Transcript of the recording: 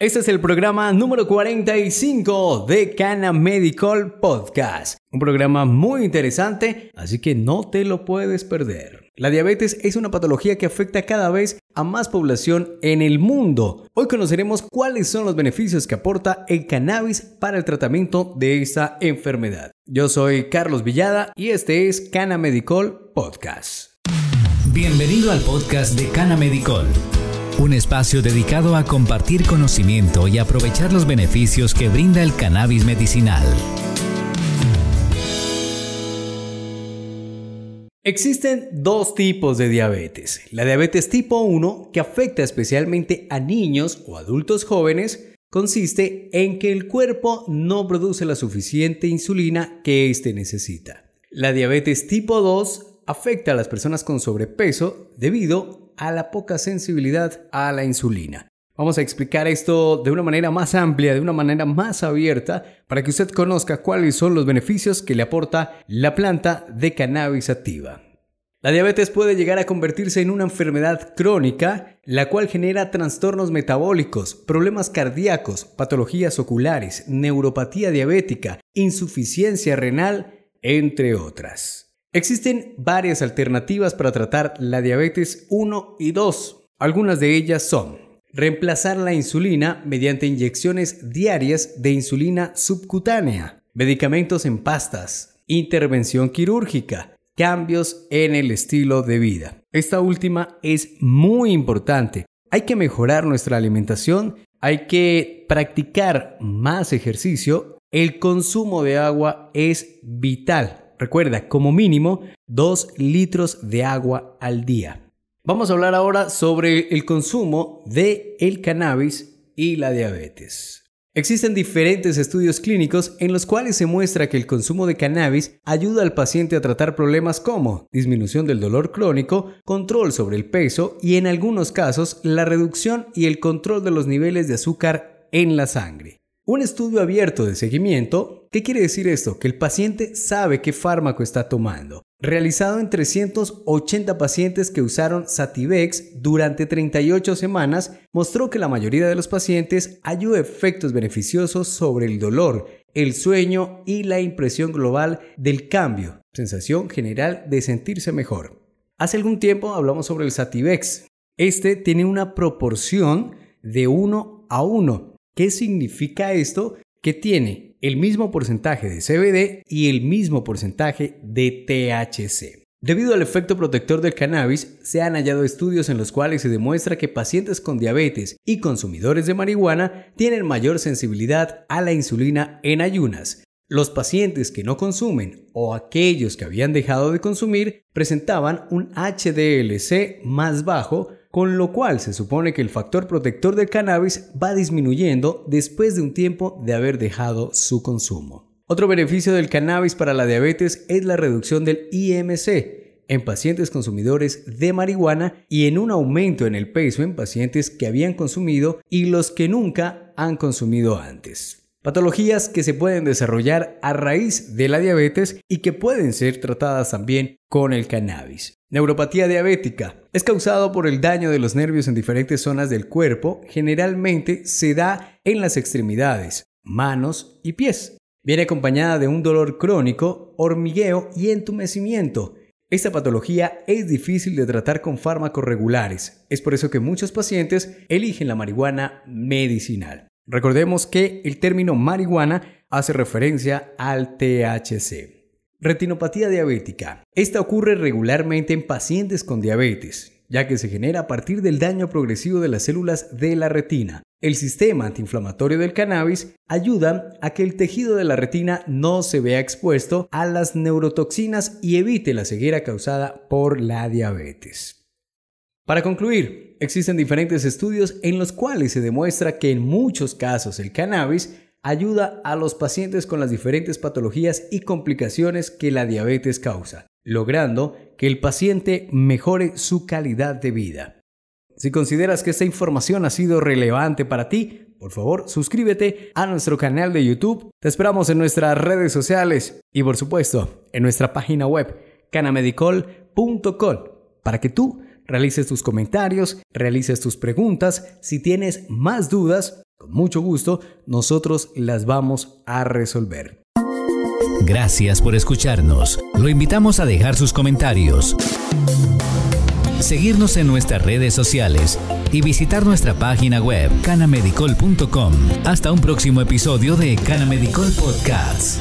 Este es el programa número 45 de Cana Medical Podcast. Un programa muy interesante, así que no te lo puedes perder. La diabetes es una patología que afecta cada vez a más población en el mundo. Hoy conoceremos cuáles son los beneficios que aporta el cannabis para el tratamiento de esta enfermedad. Yo soy Carlos Villada y este es Cana Medical Podcast. Bienvenido al podcast de Cana Medical un espacio dedicado a compartir conocimiento y aprovechar los beneficios que brinda el cannabis medicinal. Existen dos tipos de diabetes. La diabetes tipo 1, que afecta especialmente a niños o adultos jóvenes, consiste en que el cuerpo no produce la suficiente insulina que éste necesita. La diabetes tipo 2 afecta a las personas con sobrepeso debido a la poca sensibilidad a la insulina. Vamos a explicar esto de una manera más amplia, de una manera más abierta, para que usted conozca cuáles son los beneficios que le aporta la planta de cannabis activa. La diabetes puede llegar a convertirse en una enfermedad crónica, la cual genera trastornos metabólicos, problemas cardíacos, patologías oculares, neuropatía diabética, insuficiencia renal, entre otras. Existen varias alternativas para tratar la diabetes 1 y 2. Algunas de ellas son reemplazar la insulina mediante inyecciones diarias de insulina subcutánea, medicamentos en pastas, intervención quirúrgica, cambios en el estilo de vida. Esta última es muy importante. Hay que mejorar nuestra alimentación, hay que practicar más ejercicio, el consumo de agua es vital Recuerda, como mínimo, 2 litros de agua al día. Vamos a hablar ahora sobre el consumo de el cannabis y la diabetes. Existen diferentes estudios clínicos en los cuales se muestra que el consumo de cannabis ayuda al paciente a tratar problemas como disminución del dolor crónico, control sobre el peso y en algunos casos la reducción y el control de los niveles de azúcar en la sangre. Un estudio abierto de seguimiento, ¿qué quiere decir esto? Que el paciente sabe qué fármaco está tomando. Realizado en 380 pacientes que usaron Sativex durante 38 semanas, mostró que la mayoría de los pacientes halló efectos beneficiosos sobre el dolor, el sueño y la impresión global del cambio, sensación general de sentirse mejor. Hace algún tiempo hablamos sobre el Sativex. Este tiene una proporción de 1 a 1 ¿Qué significa esto? Que tiene el mismo porcentaje de CBD y el mismo porcentaje de THC. Debido al efecto protector del cannabis, se han hallado estudios en los cuales se demuestra que pacientes con diabetes y consumidores de marihuana tienen mayor sensibilidad a la insulina en ayunas. Los pacientes que no consumen o aquellos que habían dejado de consumir presentaban un HDLC más bajo con lo cual se supone que el factor protector del cannabis va disminuyendo después de un tiempo de haber dejado su consumo. Otro beneficio del cannabis para la diabetes es la reducción del IMC en pacientes consumidores de marihuana y en un aumento en el peso en pacientes que habían consumido y los que nunca han consumido antes. Patologías que se pueden desarrollar a raíz de la diabetes y que pueden ser tratadas también con el cannabis. Neuropatía diabética es causado por el daño de los nervios en diferentes zonas del cuerpo, generalmente se da en las extremidades, manos y pies. Viene acompañada de un dolor crónico, hormigueo y entumecimiento. Esta patología es difícil de tratar con fármacos regulares, es por eso que muchos pacientes eligen la marihuana medicinal. Recordemos que el término marihuana hace referencia al THC. Retinopatía diabética. Esta ocurre regularmente en pacientes con diabetes, ya que se genera a partir del daño progresivo de las células de la retina. El sistema antiinflamatorio del cannabis ayuda a que el tejido de la retina no se vea expuesto a las neurotoxinas y evite la ceguera causada por la diabetes. Para concluir, existen diferentes estudios en los cuales se demuestra que en muchos casos el cannabis ayuda a los pacientes con las diferentes patologías y complicaciones que la diabetes causa, logrando que el paciente mejore su calidad de vida. Si consideras que esta información ha sido relevante para ti, por favor suscríbete a nuestro canal de YouTube. Te esperamos en nuestras redes sociales y por supuesto en nuestra página web canamedicol.com para que tú realices tus comentarios, realices tus preguntas. Si tienes más dudas, con mucho gusto, nosotros las vamos a resolver. Gracias por escucharnos. Lo invitamos a dejar sus comentarios, seguirnos en nuestras redes sociales y visitar nuestra página web canamedicol.com. Hasta un próximo episodio de Canamedicol Podcasts.